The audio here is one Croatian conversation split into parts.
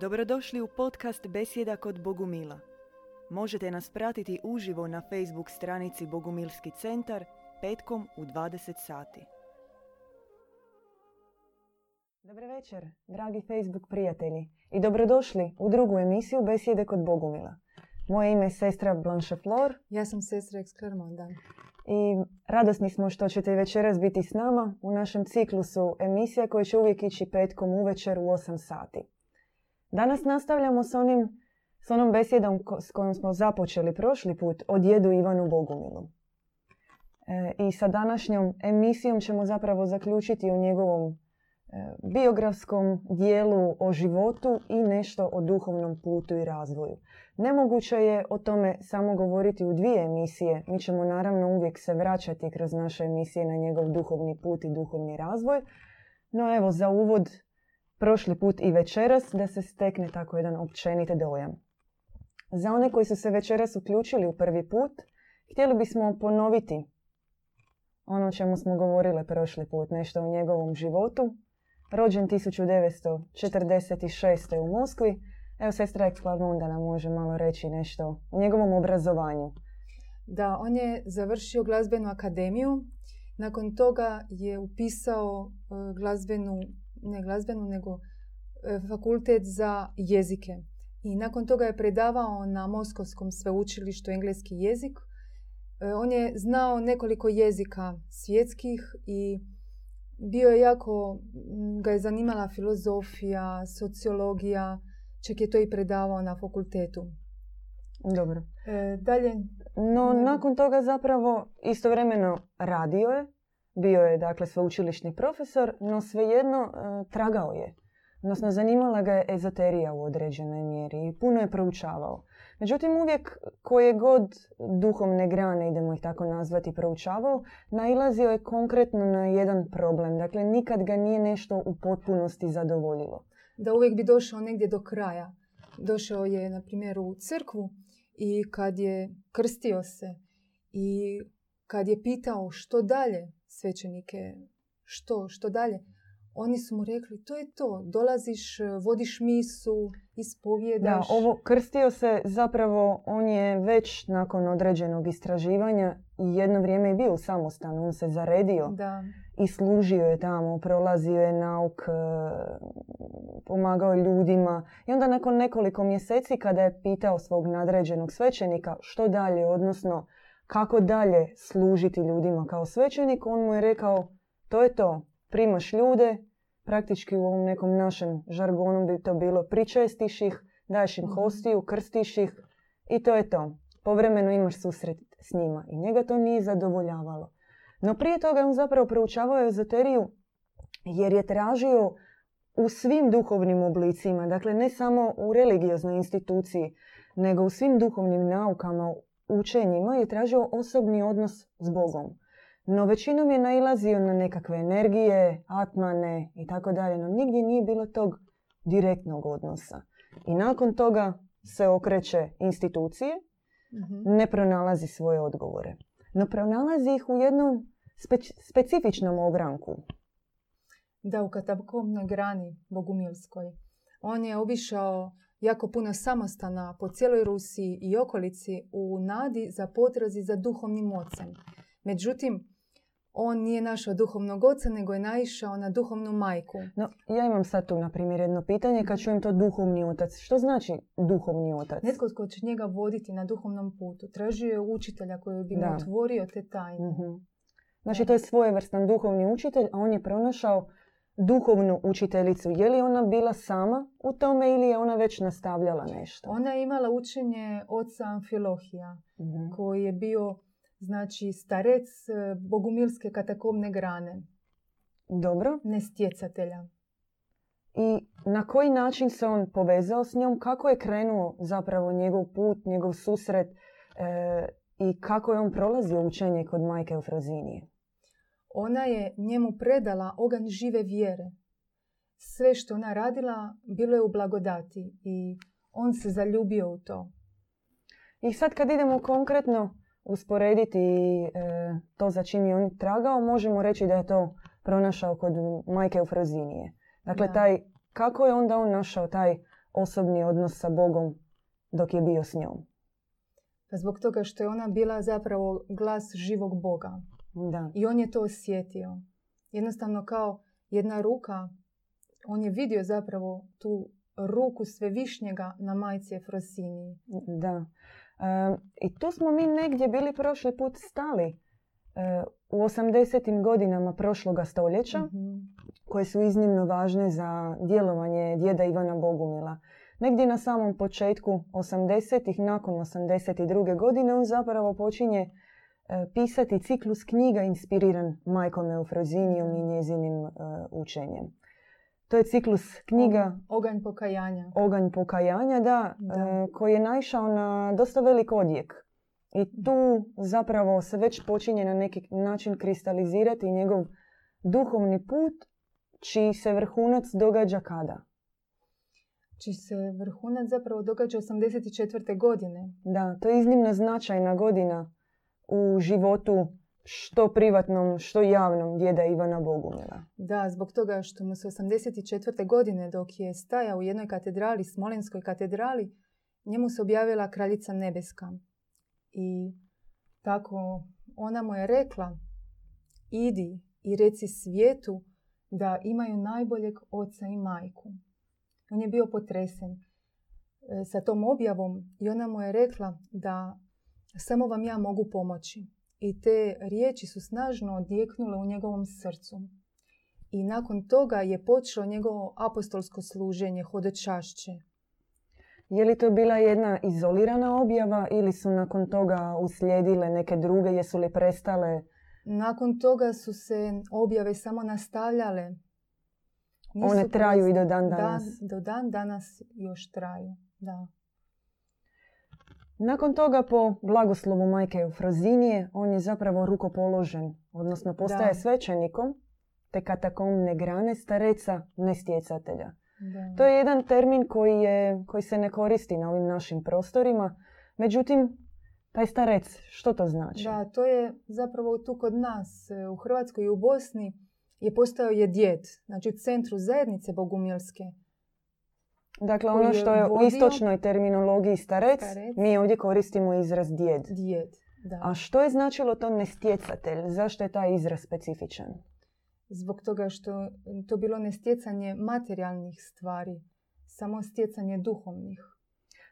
Dobrodošli u podcast Besjeda kod Bogumila. Možete nas pratiti uživo na Facebook stranici Bogumilski centar petkom u 20 sati. Dobar večer, dragi Facebook prijatelji i dobrodošli u drugu emisiju Besjede kod Bogumila. Moje ime je sestra Blanche Flor Ja sam sestra ex Clermonda. i radosni smo što ćete večeras biti s nama u našem ciklusu emisija koja će uvijek ići petkom uvečer u 8 sati. Danas nastavljamo s, onim, s onom besjedom ko- s kojom smo započeli prošli put o djedu Ivanu Bogumilu. E, I sa današnjom emisijom ćemo zapravo zaključiti o njegovom e, biografskom dijelu o životu i nešto o duhovnom putu i razvoju. Nemoguće je o tome samo govoriti u dvije emisije. Mi ćemo naravno uvijek se vraćati kroz naše emisije na njegov duhovni put i duhovni razvoj. No evo, za uvod prošli put i večeras da se stekne tako jedan općenit dojam. Za one koji su se večeras uključili u prvi put, htjeli bismo ponoviti ono čemu smo govorile prošli put, nešto o njegovom životu. Rođen 1946. u Moskvi. Evo, sestra Eksplavnunda nam može malo reći nešto o njegovom obrazovanju. Da, on je završio glazbenu akademiju. Nakon toga je upisao e, glazbenu, ne glazbenu, nego e, fakultet za jezike. I nakon toga je predavao na Moskovskom sveučilištu engleski jezik. E, On je znao nekoliko jezika svjetskih i bio je jako, ga je zanimala filozofija, sociologija, čak je to i predavao na fakultetu. Dobro. E, dalje, No, nakon toga zapravo istovremeno radio je. Bio je, dakle, sveučilišni profesor, no svejedno e, tragao je. Odnosno, zanimala ga je ezoterija u određenoj mjeri i puno je proučavao. Međutim, uvijek koje god duhovne grane, idemo ih tako nazvati, proučavao, nailazio je konkretno na jedan problem. Dakle, nikad ga nije nešto u potpunosti zadovoljilo. da uvijek bi došao negdje do kraja. Došao je, na primjer, u crkvu i kad je krstio se i kad je pitao što dalje svećenike, što, što dalje, oni su mu rekli, to je to, dolaziš, vodiš misu, Da, ispovjedaš. ovo krstio se zapravo, on je već nakon određenog istraživanja i jedno vrijeme je bio u samostanu, on se zaredio Da, i služio je tamo, prolazio je nauk, e, pomagao je ljudima. I onda nakon nekoliko mjeseci kada je pitao svog nadređenog svećenika što dalje, odnosno kako dalje služiti ljudima kao svećenik, on mu je rekao to je to, primaš ljude, praktički u ovom nekom našem žargonu bi to bilo pričestiš ih, daješ im Mhm. hostiju, krstiš ih i to je to. Povremeno imaš susret s njima i njega to nije zadovoljavalo. No prije toga je on zapravo proučavao ezoteriju jer je tražio u svim duhovnim oblicima, dakle ne samo u religioznoj instituciji, nego u svim duhovnim naukama, učenjima je tražio osobni odnos s Bogom. No većinom je nailazio na nekakve energije, atmane i tako dalje, no nigdje nije bilo tog direktnog odnosa. I nakon toga se okreće institucije, mhm. ne pronalazi svoje odgovore. No pronalazi ih u jednom specifičnom ogranku. Da, u katakomnoj grani Bogumilskoj. On je obišao jako puno samostana po cijeloj Rusiji i okolici u nadi za potrazi za duhovnim ocem. Međutim, on nije našao duhovnog oca, nego je naišao na duhovnu majku. No, ja imam sad tu, na primjer, jedno pitanje. Kad čujem to duhovni otac, što znači duhovni otac? Netko tko će njega voditi na duhovnom putu. Tražio je učitelja koji bi mu otvorio te tajne. Mhm. Znači, to je svojevrstan duhovni učitelj, a on je pronašao duhovnu učiteljicu. Je li ona bila sama u tome ili je ona već nastavljala nešto? Ona je imala učenje oca Amfilohija. Mhm. koji je bio znači starec e, bogumilske katakomne grane, Dobro. ne stjecatelja. I na koji način se on povezao s njom? Kako je krenuo zapravo njegov put, njegov susret e, i kako je on prolazio učenje kod majke Eufrozinije? Ona je njemu predala oganj žive vjere. Sve što ona radila bilo je u blagodati i on se zaljubio u to. I sad kad idemo konkretno usporediti e, to za čim je on tragao, možemo reći da je to pronašao kod majke Eufrozinije. Dakle, Da. taj, kako je onda on našao taj osobni odnos sa Bogom dok je bio s njom. Pa zbog toga što je ona bila zapravo glas živog Boga. Da. I on je to osjetio. Jednostavno kao jedna ruka, on je vidio zapravo tu ruku svevišnjega na majci Efrosiniji. Da. E, I tu smo mi negdje bili prošli put stali e, u 80. godinama prošloga stoljeća, Mhm. koje su iznimno važne za djelovanje djeda Ivana Bogumila. Negdje na samom početku 80-ih, nakon 82. godine, on zapravo počinje pisati ciklus knjiga inspiriran majkom Eufrozinijom i njezinim e, učenjem. To je ciklus knjiga Oganj pokajanja. Oganj pokajanja, da, Da. e, koji je naišao na dosta velik odjek. I tu zapravo se već počinje na neki način kristalizirati njegov duhovni put, čiji se vrhunac događa kada? Čiji se vrhunac zapravo događa 84. godine. Da, to je iznimno značajna godina u životu što privatnom, što javnom djeda Ivana Bogumila. Da, zbog toga što mu se 84. godine dok je stajao u jednoj katedrali, Smolenskoj katedrali, njemu se objavila kraljica nebeska. I tako ona mu je rekla, idi i reci svijetu da imaju najboljeg oca i majku. On je bio potresen e, sa tom objavom i ona mu je rekla da samo vam ja mogu pomoći. I te riječi su snažno odjeknule u njegovom srcu. I nakon toga je počelo njegovo apostolsko služenje, hodočašće. Je li to bila jedna izolirana objava ili su nakon toga uslijedile neke druge, jesu li prestale? Nakon toga su se objave samo nastavljale. One traju i do dan Da, danas. do dan danas još traju. Da. Nakon toga po blagoslovu majke Eufrozinije on je zapravo rukopoložen, odnosno postaje Da. svećenikom te katakomne grane stareca nestjecatelja. da. To je jedan termin koji, je, koji se ne koristi na ovim našim prostorima. Međutim, taj starec, što to znači? Da, to je zapravo tu kod nas e, u Hrvatskoj i u Bosni je postao je djed. Znači u centru zajednice bogumilske. Dakle, ono što je u istočnoj terminologiji starec, Starec. mi ovdje koristimo izraz djed. Djed, da. A što je značilo to nestjecatelj? Zašto je taj izraz specifičan? Zbog toga što to bilo ne stjecanje materijalnih stvari, samo stjecanje duhovnih.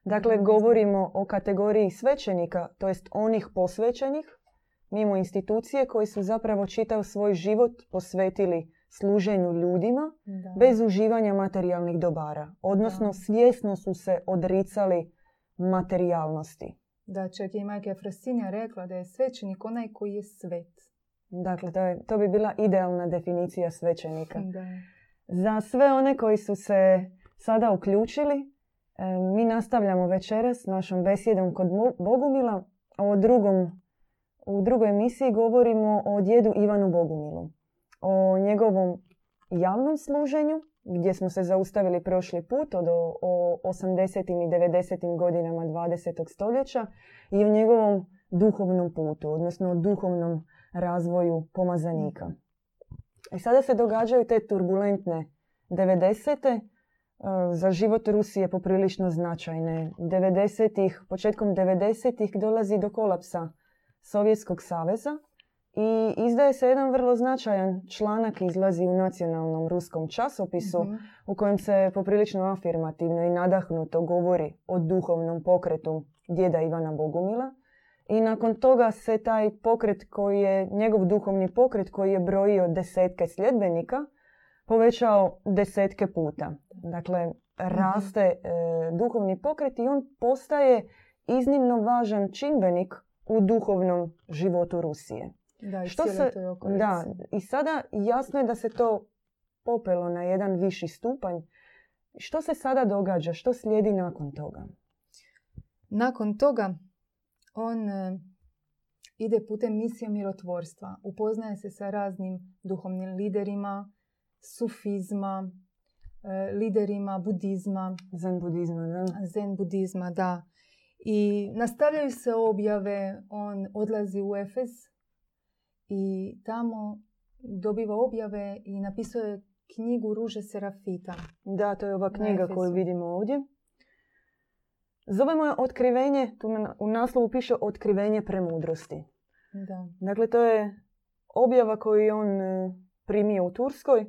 Dakle, Da. govorimo o kategoriji svećenika, to jest onih posvećenih, mimo institucije koji su zapravo čitav svoj život posvetili služenju ljudima Da. bez uživanja materijalnih dobara. Odnosno, Da. svjesno su se odricali materijalnosti. Da, čak je i majka Efrosinija rekla da je svećenik onaj koji je svet. Dakle, to, je, to bi bila idealna definicija svećenika. Da. Za sve one koji su se sada uključili, e, mi nastavljamo večeras s našom besjedom kod Bogumila. a O drugom, u drugoj emisiji govorimo o djedu Ivanu Bogumilu. O njegovom javnom služenju, gdje smo se zaustavili prošli put od o, o 80. i 90. godinama 20. stoljeća i o njegovom duhovnom putu, odnosno o duhovnom razvoju pomazanika. I sada se događaju te turbulentne 90. e, za život Rusije poprilično značajne. 90-ih, početkom 90-ih dolazi do kolapsa Sovjetskog saveza i izdaje se jedan vrlo značajan članak izlazi u nacionalnom ruskom časopisu Mhm. u kojem se poprilično afirmativno i nadahnuto govori o duhovnom pokretu djeda Ivana Bogumila. I nakon toga se taj pokret koji je, njegov duhovni pokret koji je brojio desetke sljedbenika, povećao desetke puta. Dakle, raste e, duhovni pokret i on postaje iznimno važan čimbenik u duhovnom životu Rusije. Da, i Što se-. Da, i sada jasno je da se to popelo na jedan viši stupanj. Što se sada događa? Što slijedi nakon toga? Nakon toga on e, ide putem misije mirotvorstva. Upoznaje se sa raznim duhovnim liderima, sufizma, e, liderima budizma, Zen budizma, da? zen budizma, da. I nastavljaju se objave, on odlazi u Efes i tamo dobiva objave i napisao je knjigu Ruže Serafita. Da, to je ova knjiga koju vidimo ovdje. Zovemo je otkrivenje, tu u naslovu piše otkrivenje premudrosti. Da. Dakle, to je objava koju je on e, primio u Turskoj.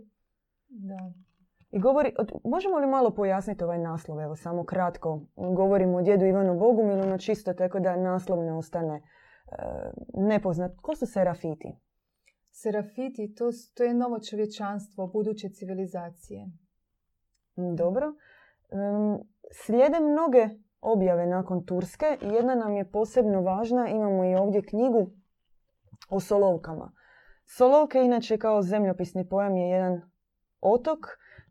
Da. I govori, možemo li malo pojasniti ovaj naslov, evo samo kratko. Govorimo o djedu Ivanu Bogumilu, no čisto tako da naslov ne ostane nepoznat. Ko su serafiti? Serafiti, to, to je novo čovječanstvo, buduće civilizacije. Dobro. slijede mnoge objave nakon Turske i jedna nam je posebno važna. Imamo i ovdje knjigu o solovkama. Solovke inače kao zemljopisni pojam je jedan otok,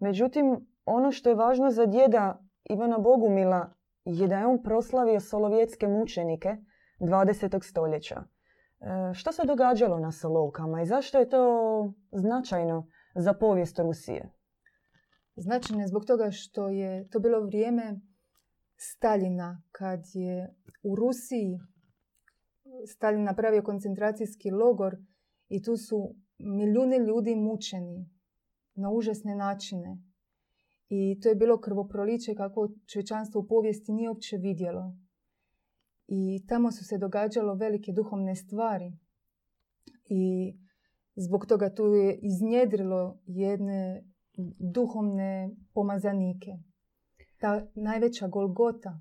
međutim ono što je važno za djeda Ivana Bogumila je da je on proslavio solovjetske mučenike 20. stoljeća. E, što se događalo na Solovkama i zašto je to značajno za povijest Rusije? Značajno je zbog toga što je to bilo vrijeme Stalina kad je u Rusiji Stalin napravio koncentracijski logor i tu su milijune ljudi mučeni na užasne načine. I to je bilo krvoproliče kako čovječanstvo u povijesti nije uopće vidjelo. I tamo su se događalo velike duhovne stvari. I zbog toga tu je iznjedrilo jedne duhovne pomazanike. Ta najveća golgota.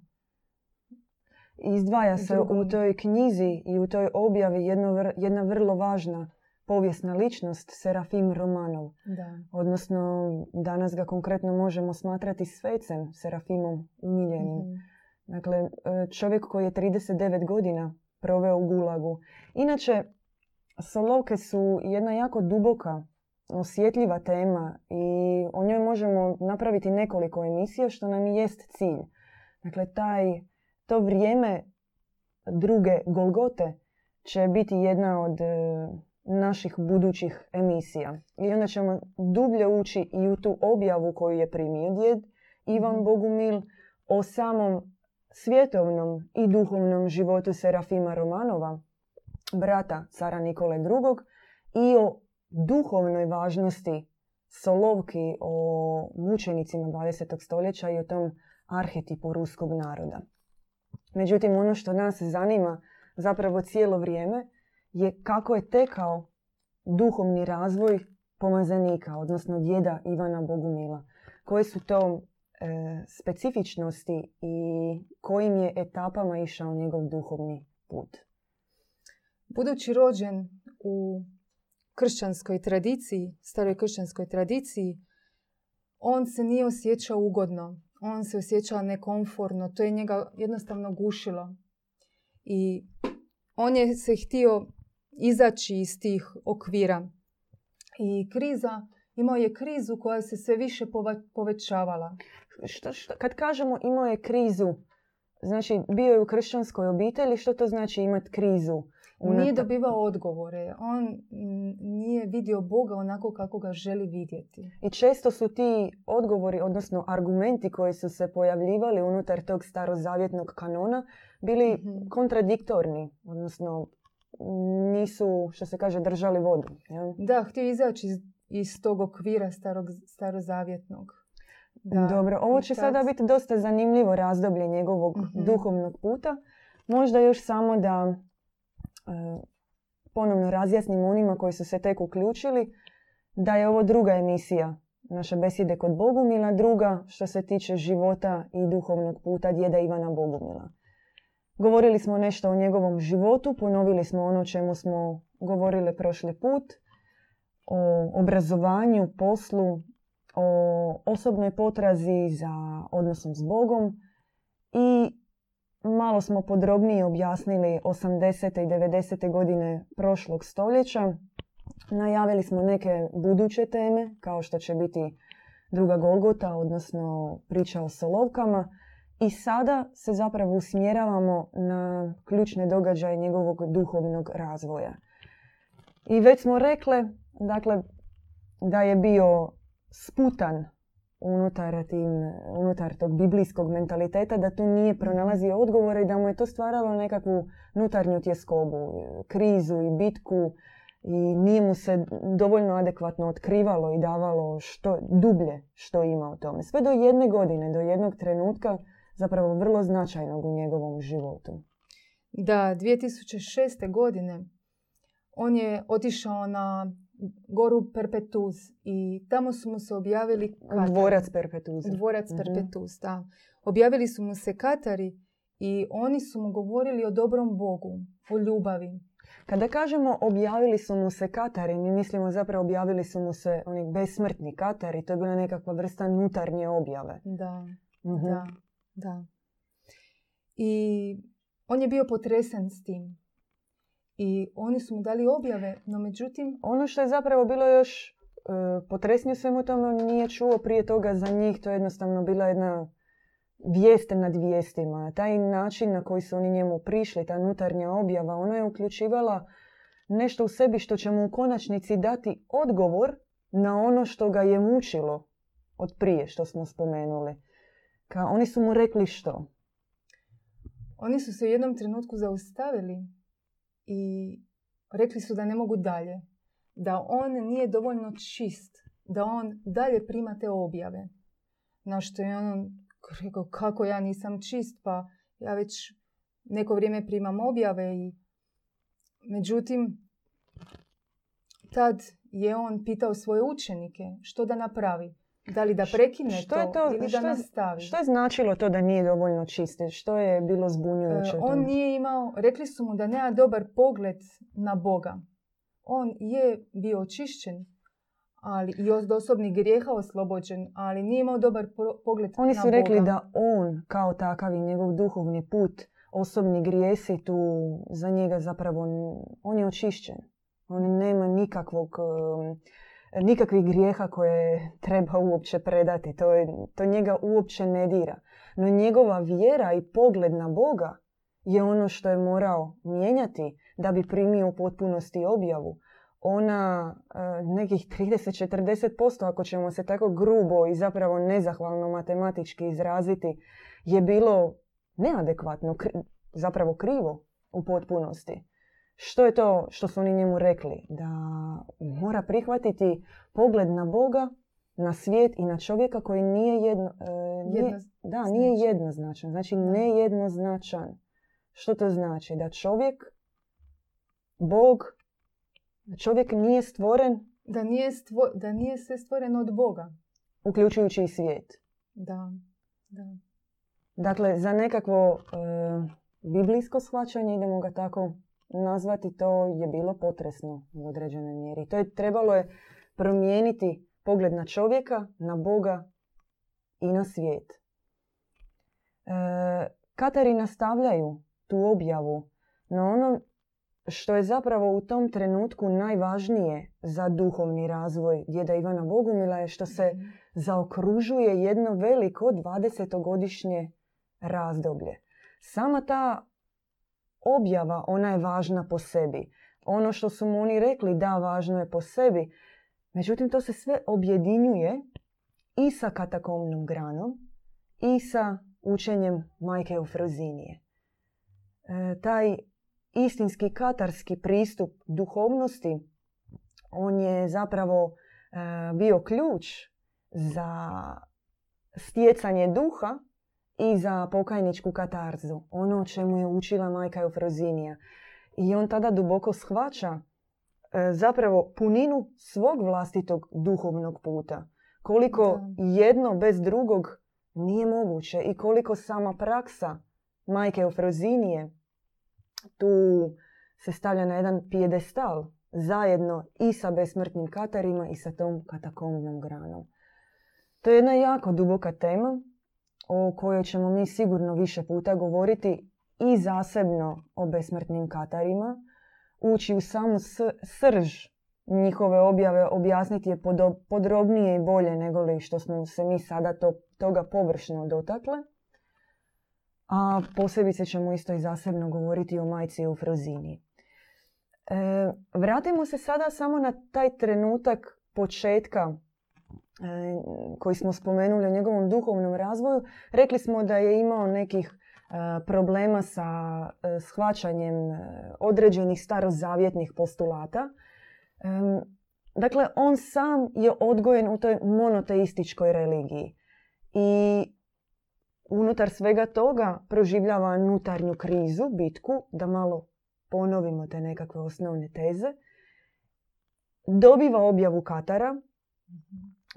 Izdvaja se u toj knjizi i u toj objavi jedno, jedna vrlo važna povijesna ličnost, Serafim Romanov. Da. Odnosno, danas ga konkretno možemo smatrati svecem, Serafimom umiljenim. mm Dakle, e, čovjek koji je 39 godina proveo u Gulagu. Inače, Solovke su jedna jako duboka, osjetljiva tema i o njoj možemo napraviti nekoliko emisija što nam i jest cilj. Dakle, taj, to vrijeme druge Golgote će biti jedna od e, naših budućih emisija. I onda ćemo dublje ući i u tu objavu koju je primio djed Ivan. Bogumil o samom svjetovnom i duhovnom životu Serafima Romanova, brata cara Nikole II. i o duhovnoj važnosti Solovki, o mučenicima 20. stoljeća i o tom arhetipu ruskog naroda. Međutim, ono što nas zanima zapravo cijelo vrijeme je kako je tekao duhovni razvoj pomazanika, odnosno djeda Ivana Bogumila. Koje su to specifičnosti i kojim je etapama išao njegov duhovni put? Budući rođen u kršćanskoj tradiciji, staroj kršćanskoj tradiciji, on se nije osjećao ugodno. On se osjećao nekomforno. To je njega jednostavno gušilo. I on je se htio izaći iz tih okvira. I kriza, imao je krizu koja se sve više povećavala. Što, što, kad kažemo imao je krizu, znači bio je u kršćanskoj obitelji, što to znači imati krizu? Nije dobivao odgovore. On nije vidio Boga onako kako ga želi vidjeti. I često su ti odgovori, odnosno argumenti koji su se pojavljivali unutar tog starozavjetnog kanona, bili mm kontradiktorni. Odnosno, nisu, što se kaže, držali vodu. Ja? Da, htio izaći iz, iz tog okvira starog, starozavjetnog. Da. Dobro, ovo će sada biti dosta zanimljivo razdoblje njegovog mhm. duhovnog puta. Možda još samo da e, ponovno razjasnim onima koji su se tek uključili da je ovo druga emisija naše beside kod Bogumila, druga što se tiče života i duhovnog puta djeda Ivana Bogumila. Govorili smo nešto o njegovom životu, ponovili smo ono čemu smo govorili prošli put, o obrazovanju, poslu, o osobnoj potrazi za odnosom s Bogom i malo smo podrobnije objasnili 80. i 90. godine prošlog stoljeća. Najavili smo neke buduće teme, kao što će biti druga Golgota, odnosno priča o solovkama. I sada se zapravo usmjeravamo na ključne događaje njegovog duhovnog razvoja. I već smo rekle, dakle, da je bio sputan unutar, tim, unutar tog biblijskog mentaliteta, da tu nije pronalazio odgovore i da mu je to stvaralo nekakvu nutarnju tjeskobu, krizu i bitku i nije mu se dovoljno adekvatno otkrivalo i davalo što dublje što ima u tome. Sve do jedne godine, do jednog trenutka zapravo vrlo značajnog u njegovom životu. Da, 2006. godine on je otišao na goru Perpetuz i tamo su mu se objavili katari. Dvorac Perpetuz. Dvorac mm da. Objavili su mu se katari i oni su mu govorili o dobrom Bogu, o ljubavi. Kada kažemo objavili su mu se katari, mi mislimo zapravo objavili su mu se oni besmrtni katari. To je bila nekakva vrsta nutarnje objave. Da, mhm. da, da. I on je bio potresen s tim. I oni su mu dali objave, no međutim... Ono što je zapravo bilo još e, potresnije svemu tome, on nije čuo prije toga za njih. To je jednostavno bila jedna vijest nad vijestima. Taj način na koji su oni njemu prišli, ta nutarnja objava, ona je uključivala nešto u sebi što će mu u konačnici dati odgovor na ono što ga je mučilo od prije što smo spomenuli. Ka, oni su mu rekli što? Oni su se u jednom trenutku zaustavili i rekli su da ne mogu dalje. Da on nije dovoljno čist. Da on dalje prima te objave. Na što je on rekao kako ja nisam čist pa ja već neko vrijeme primam objave i međutim tad je on pitao svoje učenike što da napravi. Da li da prekine što to, je to ili da nastavi. Što je značilo to da nije dovoljno čiste? Što je bilo zbunjujuće? E, on nije imao, rekli su mu da nema dobar pogled na Boga. On je bio očišćen, ali i od osobnih grijeha oslobođen, ali nije imao dobar pogled Oni su rekli da on kao takav i njegov duhovni put, osobni grijesi tu za njega zapravo, on je očišćen. On nema nikakvog, um, nikakvih grijeha koje treba uopće predati. To, je, to njega uopće ne dira. No njegova vjera i pogled na Boga je ono što je morao mijenjati da bi primio u potpunosti objavu ona e, nekih 30-40%, ako ćemo se tako grubo i zapravo nezahvalno matematički izraziti, je bilo neadekvatno, zapravo krivo u potpunosti. Što je to što su oni njemu rekli? Da mora prihvatiti pogled na Boga, na svijet i na čovjeka koji nije jedno, e, nije, da, nije jednoznačan. Znači nejednoznačan. Što to znači? Da čovjek, Bog čovjek nije stvoren... Da nije, stvo, da nije sve stvoren od Boga. Uključujući i svijet. Da, da. Dakle, za nekakvo e, biblijsko shvaćanje, idemo ga tako nazvati, to je bilo potresno u određenoj mjeri. To je trebalo je promijeniti pogled na čovjeka, na Boga i na svijet. E, Katari nastavljaju tu objavu, no ono što je zapravo u tom trenutku najvažnije za duhovni razvoj djeda Ivana Bogumila je što se mhm. zaokružuje jedno veliko 20-godišnje razdoblje. Sama ta objava, ona je važna po sebi. Ono što su mu oni rekli, da, važno je po sebi. Međutim, to se sve objedinjuje i sa katakomnom granom i sa učenjem majke Eufrozinije. E, taj istinski katarski pristup duhovnosti, on je zapravo e, bio ključ za stjecanje duha i za pokajničku katarzu. Ono o čemu je učila majka Eufrozinija. I on tada duboko shvaća e, zapravo puninu svog vlastitog duhovnog puta. Koliko jedno bez drugog nije moguće i koliko sama praksa majke Eufrozinije tu se stavlja na jedan pijedestal zajedno i sa besmrtnim katarima i sa tom katakombnom granom. To je jedna jako duboka tema o kojoj ćemo mi sigurno više puta govoriti i zasebno o besmrtnim katarima, ući u samu srž njihove objave, objasniti je podrobnije i bolje nego li što smo se mi sada to, toga površno dotakle a posebice ćemo isto i zasebno govoriti o majci u Frozini. E, vratimo se sada samo na taj trenutak početka koji smo spomenuli o njegovom duhovnom razvoju. Rekli smo da je imao nekih e, problema sa e, shvaćanjem određenih starozavjetnih postulata. Dakle, on sam je odgojen u toj monoteističkoj religiji. I unutar svega toga proživljava unutarnju krizu, bitku, da malo ponovimo te nekakve osnovne teze. Dobiva objavu Katara,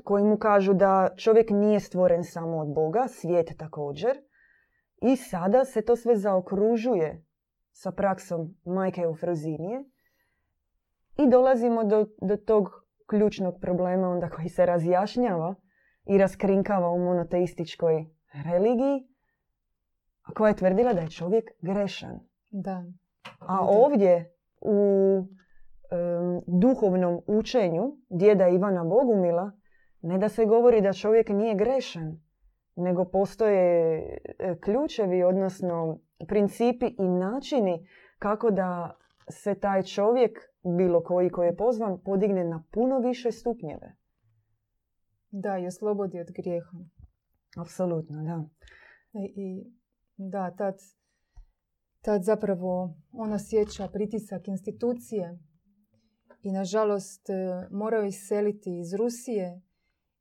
koji mu kažu da čovjek nije stvoren samo od Boga, svijet također. I sada se to sve zaokružuje sa praksom majke Eufrozinije i dolazimo do, do tog ključnog problema onda koji se razjašnjava i raskrinkava u monoteističkoj religiji, a koja je tvrdila da je čovjek grešan. Da. A ovdje u duhovnom učenju djeda Ivana Bogumila ne da se govori da čovjek nije grešan, nego postoje e, ključevi, odnosno principi i načini kako da se taj čovjek, bilo koji koji je pozvan, podigne na puno više stupnjeve. Da, je slobodi od grijeha. Apsolutno, da. I, i da, tad, tad zapravo on osjeća pritisak institucije i nažalost e, morao iseliti iz Rusije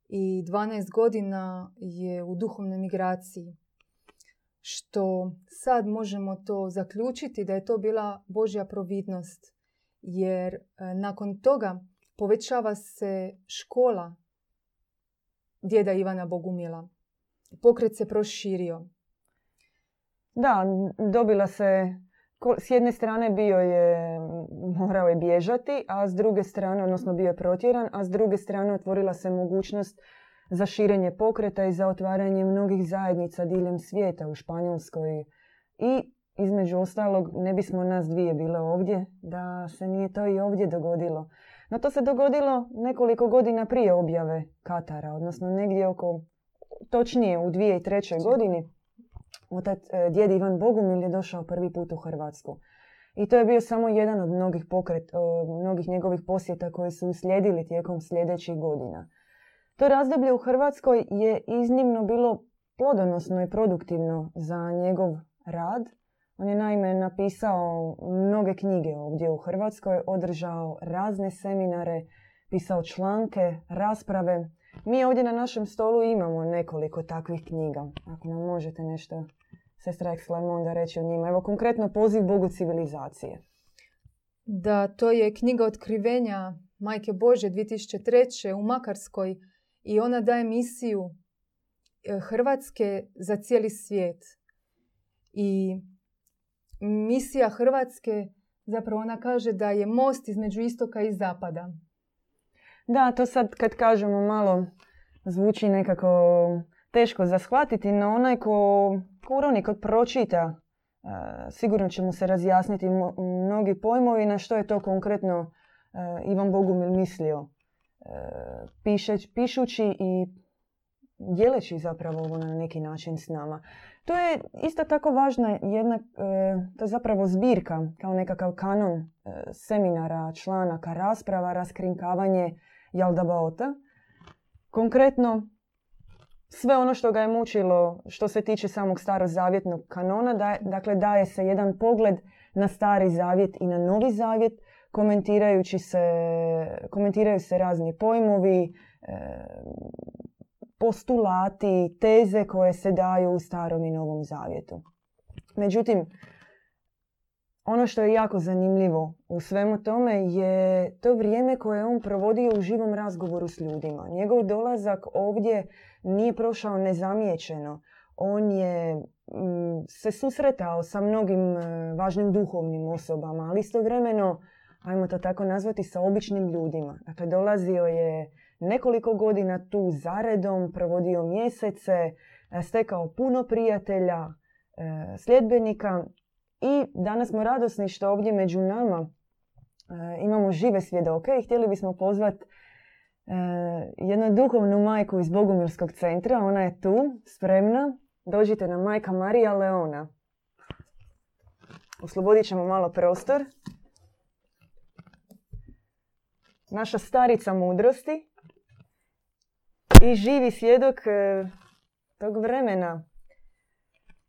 i 12 godina je u duhovnoj migraciji. Što sad možemo to zaključiti da je to bila Božja providnost. Jer e, nakon toga povećava se škola djeda Ivana Bogumila. Pokret se proširio. Da, dobila se s jedne strane bio je, morao je bježati, a s druge strane, odnosno bio je protjeran, a s druge strane otvorila se mogućnost za širenje pokreta i za otvaranje mnogih zajednica diljem svijeta u Španjolskoj. I između ostalog ne bismo nas dvije bile ovdje da se nije to i ovdje dogodilo. No to se dogodilo nekoliko godina prije objave Katara, odnosno negdje oko, točnije u 2003. godini Otac, e, djed Ivan Bogumil je došao prvi put u Hrvatsku. I to je bio samo jedan od mnogih, pokret, mnogih njegovih posjeta koji su uslijedili tijekom sljedećih godina. To razdoblje u Hrvatskoj je iznimno bilo plodonosno i produktivno za njegov rad. On je naime napisao mnoge knjige ovdje u Hrvatskoj, održao razne seminare, pisao članke, rasprave. Mi ovdje na našem stolu imamo nekoliko takvih knjiga. Ako nam možete nešto, sestra Exlemonda, reći o njima. Evo konkretno poziv Bogu civilizacije. Da, to je knjiga otkrivenja Majke Bože 2003. u Makarskoj i ona daje misiju e, Hrvatske za cijeli svijet. I misija Hrvatske, zapravo ona kaže da je most između istoka i zapada. Da, to sad kad kažemo malo zvuči nekako teško za shvatiti, no onaj ko, ko uroni, kod pročita, e, sigurno će mu se razjasniti mnogi pojmovi na što je to konkretno e, Ivan Bogumil mislio. E, pišući i dijeleći zapravo ovo na neki način s nama. To je isto tako važna jedna, to je zapravo zbirka, kao nekakav kanon seminara, članaka, rasprava, raskrinkavanje Jaldabaota. Konkretno, sve ono što ga je mučilo što se tiče samog starozavjetnog kanona, da, dakle daje se jedan pogled na stari zavjet i na novi zavjet, komentirajući se, komentiraju se razni pojmovi, e, postulati, teze koje se daju u starom i novom zavjetu. Međutim, ono što je jako zanimljivo u svemu tome je to vrijeme koje on provodio u živom razgovoru s ljudima. Njegov dolazak ovdje nije prošao nezamijećeno. On je mm, se susretao sa mnogim e, važnim duhovnim osobama, ali istovremeno, ajmo to tako nazvati, sa običnim ljudima. Dakle, dolazio je nekoliko godina tu zaredom, provodio mjesece, e, stekao puno prijatelja, e, sljedbenika i danas smo radosni što ovdje među nama e, imamo žive svjedoke i htjeli bismo pozvati e, jednu duhovnu majku iz Bogumilskog centra. Ona je tu, spremna. Dođite na majka Marija Leona. Oslobodit ćemo malo prostor. Naša starica mudrosti i živi svjedok e, tog vremena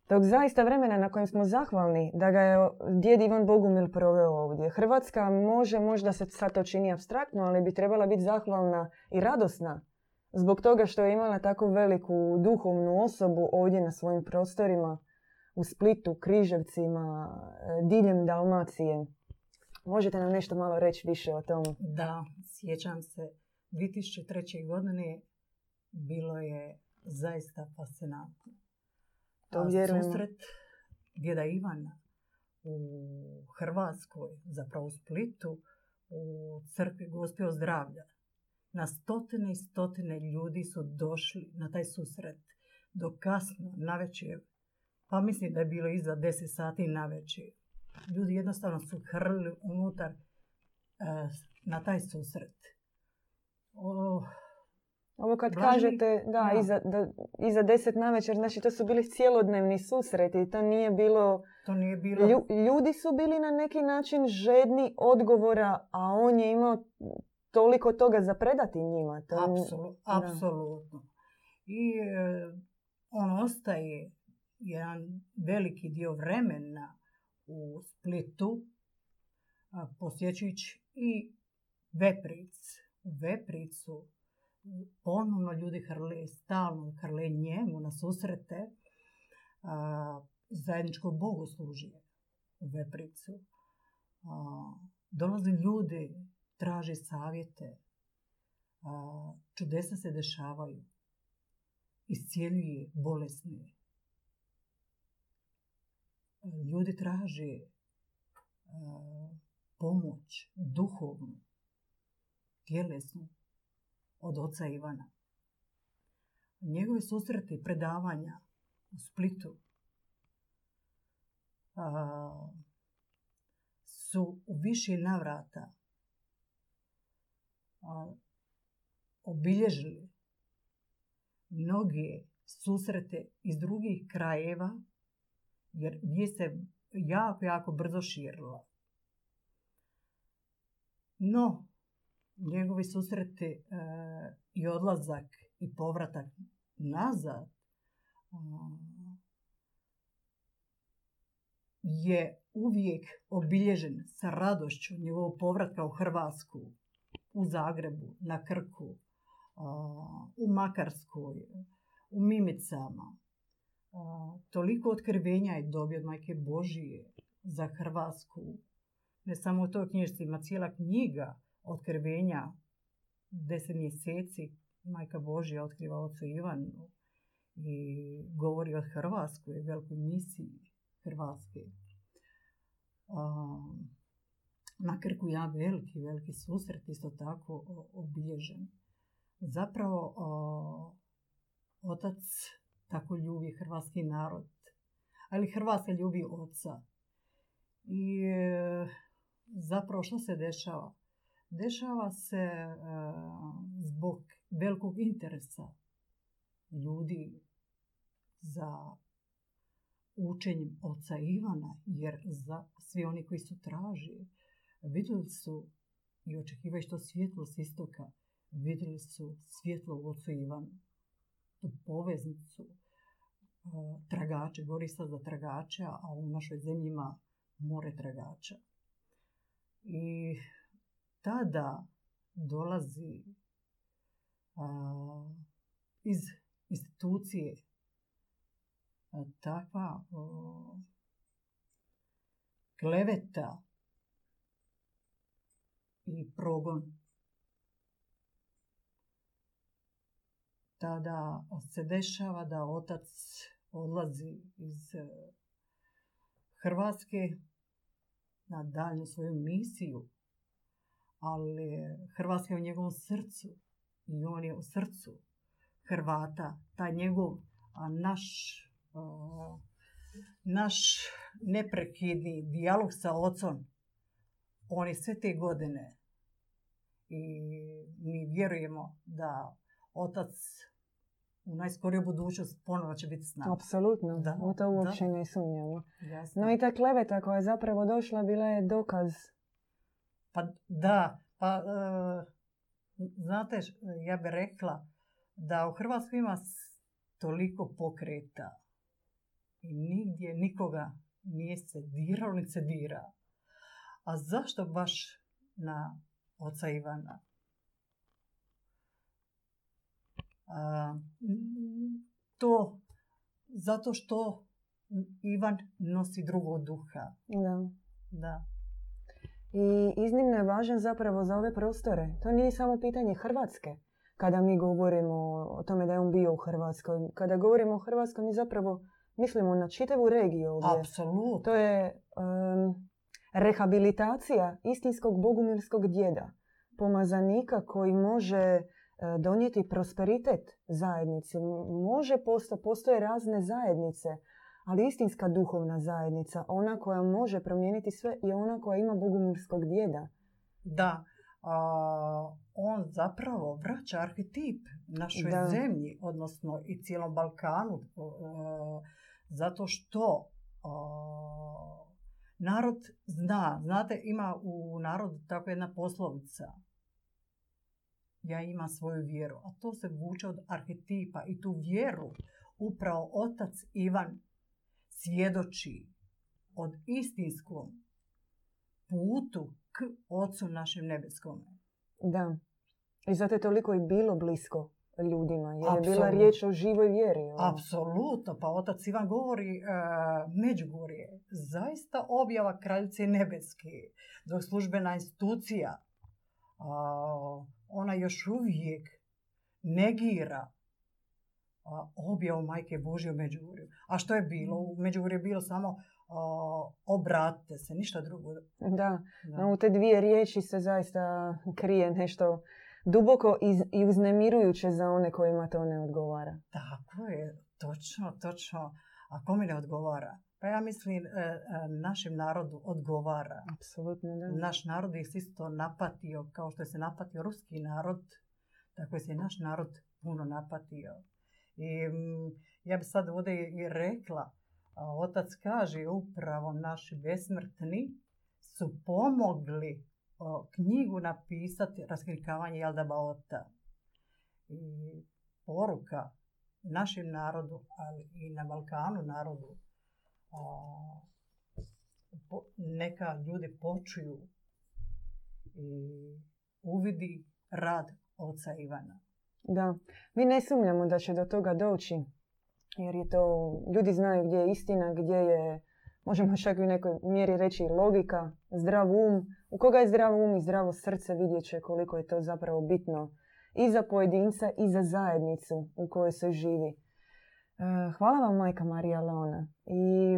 Tog zaista vremena na kojem smo zahvalni da ga je djed Ivan Bogumil proveo ovdje. Hrvatska može, možda se sad to čini abstraktno, ali bi trebala biti zahvalna i radosna zbog toga što je imala tako veliku duhovnu osobu ovdje na svojim prostorima u Splitu, Križevcima, e, diljem Dalmacije. Možete nam nešto malo reći više o tom? Da, sjećam se. 2003. godine bilo je zaista fascinantno. To A vjerujemo. Susret djeda Ivana u Hrvatskoj, zapravo u Splitu, u crkvi Gospio zdravlja. Na stotine i stotine ljudi su došli na taj susret do kasno, navečer. Pa mislim da je bilo iza 10 sati navečer. Ljudi jednostavno su hrlili unutar e, na taj susret. O, Ovo kad kažete, da, da. Iza, da, iza deset navečer, znači to su bili cjelodnevni susreti, to nije bilo... to nije bilo... Lju- ljudi su bili na neki način žedni odgovora, a on je imao toliko toga za predati njima. To Apsolu- apsolutno. I e, on ostaje jedan veliki dio vremena u Splitu, posjećujući i Vepric. U Vepricu ponovno ljudi hrle, stalno hrle njemu na susrete a, zajedničko bogoslužje u Vepricu. A, dolaze ljudi, traže savjete, a, čudesa se dešavaju, iscijeljuje bolesne. Ljudi traže pomoć duhovnu, tjelesnu od oca Ivana. Njegove susreti predavanja u Splitu a, su u više navrata a, obilježili mnoge susrete iz drugih krajeva, jer vijest se jako, jako brzo širila. No, njegovi susreti e, i odlazak i povratak nazad je uvijek obilježen sa radošću njegovog povratka u Hrvatsku, u Zagrebu, na Krku, u Makarskoj, u Mimicama. Toliko otkrivenja je dobio od Majke Božije za Hrvatsku. Ne samo u toj knjižci, ima cijela knjiga otkrivenja deset mjeseci. Majka Božija otkriva ocu Ivanu i govori o Hrvatskoj, velikoj misiji Hrvatske. Na Krku ja veliki, veliki susret isto tako obilježen. Zapravo otac tako ljubi hrvatski narod, ali Hrvatska ljubi oca. I e, zapravo što se dešava? Dešava se e, zbog velikog interesa ljudi za učenjem oca Ivana, jer za svi oni koji su traži, vidjeli su i očekivaju što svjetlo s istoka, vidjeli su svjetlo u ocu Ivanu, tu poveznicu, e, tragače, govori sad za tragača, a u našoj zemlji ima more tragača. I tada dolazi a, iz institucije a, takva kleveta i progon. Tada se dešava da otac odlazi iz e, Hrvatske na daljnju svoju misiju, ali Hrvatska je u njegovom srcu i on je u srcu Hrvata. Taj njegov a, naš, a, naš neprekidni dijalog sa ocom, on je sve te godine i mi vjerujemo da otac u najskorijoj budućnosti ponovo će biti s nama. Apsolutno, Da, u to da. uopće ne sumnjamo. No i ta kleveta koja je zapravo došla bila je dokaz. Pa da, pa e, znate, ja bih rekla da u Hrvatskoj ima toliko pokreta i nigdje nikoga nije se diralo ni se dira. A zašto baš na oca Ivana? to zato što Ivan nosi drugog duha. Da. Da. I iznimno je važan zapravo za ove prostore. To nije samo pitanje Hrvatske. Kada mi govorimo o tome da je on bio u Hrvatskoj. Kada govorimo o Hrvatskoj mi zapravo mislimo na čitavu regiju ovdje. Apsolutno. To je rehabilitacija istinskog bogumilskog djeda. Pomazanika koji može e, donijeti prosperitet zajednici. Može posto, postoje razne zajednice ali istinska duhovna zajednica, ona koja može promijeniti sve i ona koja ima bogumilskog djeda. Da, on zapravo vraća arhetip našoj zemlji, odnosno i cijelom Balkanu, zato što narod zna, znate, ima u narodu tako jedna poslovica, ja imam svoju vjeru, a to se vuče od arhetipa i tu vjeru upravo otac Ivan svjedoči od istinskom putu k Otcu našem nebeskom. Da. I zato je toliko i bilo blisko ljudima. Jer je bila riječ o živoj vjeri. Ono. Apsolutno. Pa otac Ivan govori uh, Međugorje. Zaista objava kraljice nebeske. Dok službena institucija ona još uvijek negira objavu Majke Božje u Međugorju. A što je bilo? U Međugorju je bilo samo obratite se, ništa drugo. Da, da. u te dvije riječi se zaista krije nešto duboko i uznemirujuće za one kojima to ne odgovara. Tako je, točno, točno. A kome ne odgovara? Pa ja mislim, e, e, našem narodu odgovara. Apsolutno, da. Naš narod je isto napatio, kao što je se napatio ruski narod, tako je se naš narod puno napatio. I mm, ja bi sad ovdje i rekla, otac kaže upravo naši besmrtni su pomogli knjigu napisati Raskrikavanje Jelda Baota. I poruka našem narodu, ali i na Balkanu narodu, neka ljudi počuju i uvidi rad oca Ivana. Da, mi ne sumnjamo da će do toga doći, jer je to, ljudi znaju gdje je istina, gdje je, možemo čak i u nekoj mjeri reći logika, zdrav um. U koga je zdrav um i zdravo srce vidjet će koliko je to zapravo bitno i za pojedinca i za zajednicu u kojoj se živi. E, hvala vam, majka Marija Leona. I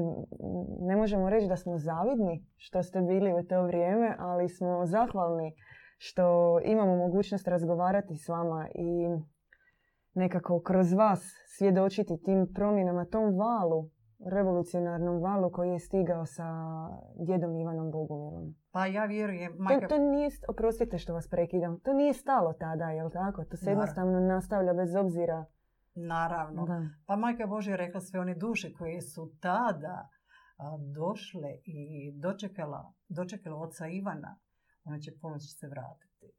ne možemo reći da smo zavidni što ste bili u to vrijeme, ali smo zahvalni što imamo mogućnost razgovarati s vama i nekako kroz vas svjedočiti tim promjenama, tom valu, revolucionarnom valu koji je stigao sa djedom Ivanom Bogumilom. Pa ja vjerujem... Majka... To, to nije, oprostite što vas prekidam, to nije stalo tada, jel tako? To se jednostavno nastavlja bez obzira... Naravno. Pa Majka Božja je rekla sve one duše koje su tada došle i dočekala, dočekala oca Ivana ona će pomoći se vratiti.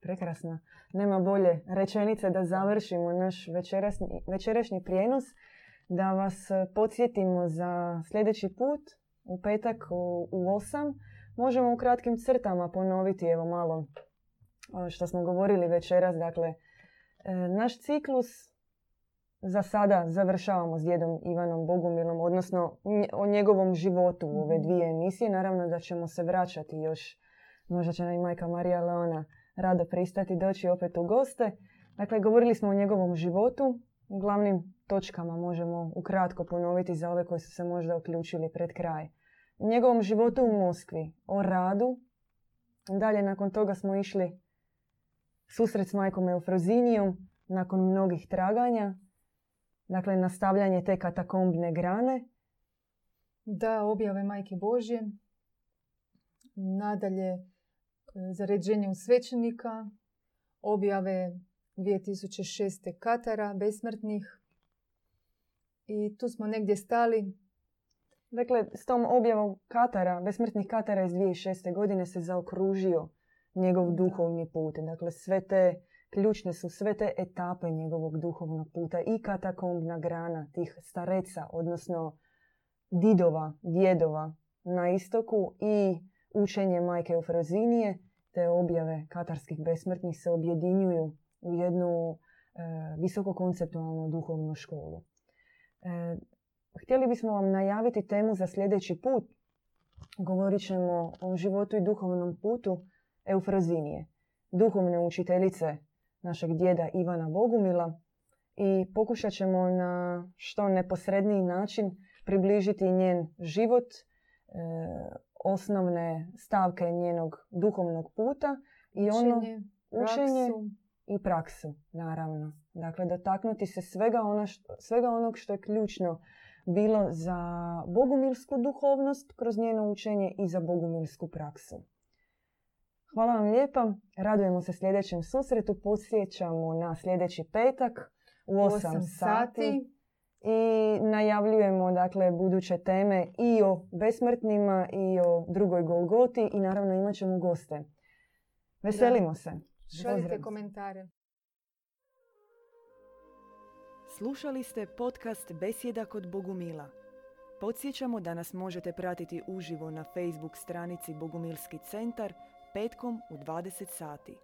Prekrasno. Nema bolje rečenice da završimo naš večerašnji, večerašnji prijenos. Da vas e, podsjetimo za sljedeći put u petak u, u 8. Možemo u kratkim crtama ponoviti evo malo što smo govorili večeras. Dakle, e, naš ciklus za sada završavamo s djedom Ivanom Bogumilom, odnosno o njegovom životu u ove dvije emisije. Naravno da ćemo se vraćati još Možda će nam i majka Marija Leona rado pristati doći opet u goste. Dakle, govorili smo o njegovom životu. U glavnim točkama možemo ukratko ponoviti za ove koji su se možda uključili pred kraj. U njegovom životu u Moskvi, o radu. Dalje nakon toga smo išli susret s majkom Eufrozinijom nakon mnogih traganja. Dakle, nastavljanje te katakombne grane. Da, objave Majke Božje. Nadalje, zaređenjem svećenika, objave 2006. Katara, besmrtnih. I tu smo negdje stali. Dakle, s tom objavom Katara, besmrtnih Katara iz 2006. godine se zaokružio njegov duhovni put. Dakle, sve te ključne su sve te etape njegovog duhovnog puta i katakombna grana tih stareca, odnosno didova, djedova na istoku i učenje majke Eufrozinije te objave katarskih besmrtnih se objedinjuju u jednu visoko konceptualnu duhovnu školu. E, htjeli bismo vam najaviti temu za sljedeći put. Govorit ćemo o životu i duhovnom putu Eufrazinije, duhovne učiteljice našeg djeda Ivana Bogumila i pokušat ćemo na što neposredniji način približiti njen život, e, osnovne stavke njenog duhovnog puta i ono učenje i praksu, naravno. Dakle, dotaknuti se svega, ono što, svega onog što je ključno bilo za bogumilsku duhovnost kroz njeno učenje i za bogumilsku praksu. Hvala vam lijepa. Radujemo se sljedećem susretu. Posjećamo na sljedeći petak u 8, sati. I najavljujemo dakle buduće teme i o besmrtnima i o drugoj Golgoti i naravno imat ćemo goste. Veselimo se. Šaljite komentare. Slušali ste podcast Besjeda kod Bogumila. Podsjećamo da nas možete pratiti uživo na Facebook stranici Bogumilski centar petkom u 20 sati.